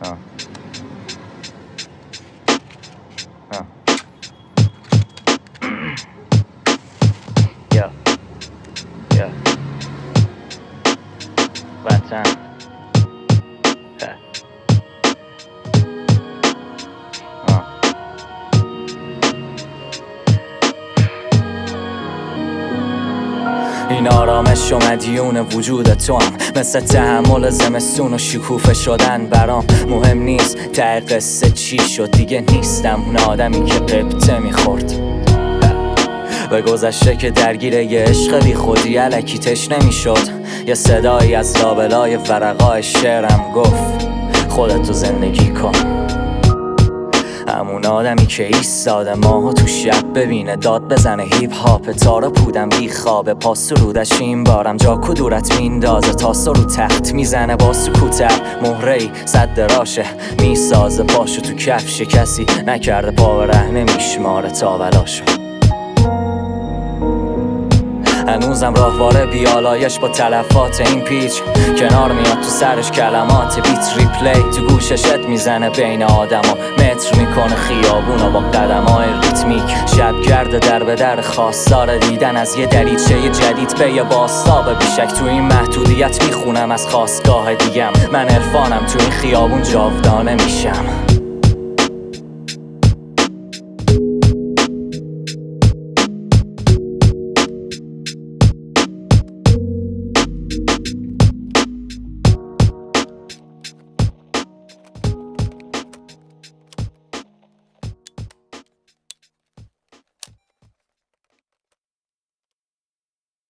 à. À. giờ giờ bạn sang dạ. این آرامش و مدیون وجود تو هم. مثل تحمل زمستون و شکوفه شدن برام مهم نیست. ته قصه چی شد دیگه نیستم. اون آدمی که قبطه می‌خورد. به گذشته که درگیر یه عشق بی خودی علکی تش نمی‌شد. یه صدایی از لابلای ورقای شعرم گفت خودتو زندگی کن. همون آدمی که ایستاده ماهو تو شب ببینه داد بزنه هیپ هاپ تارا پودم بی خوابه پاس رودش این بارم جا کدورت میندازه. تاسو رو تخت می‌زنه با سکوتر مهره ای صد راشه می‌سازه پاشو تو کفش. کسی نکرده پا به رهنه میشماره تا هنوزم راهواره بیالایش با تلفات این پیچ. کنار میاد تو سرش کلمات بیت ریپلی. تو گوششت می‌زنه بین آدما. متر می‌کنه خیابونا با قدمای ریتمیک. شب گرد در به در خواستار دیدن از یه دریچه جدید به یه باستاب بیشک. تو این محدودیت می‌خونم از خواستگاه دیگم. من عرفانم تو این خیابون جاودانه میشم.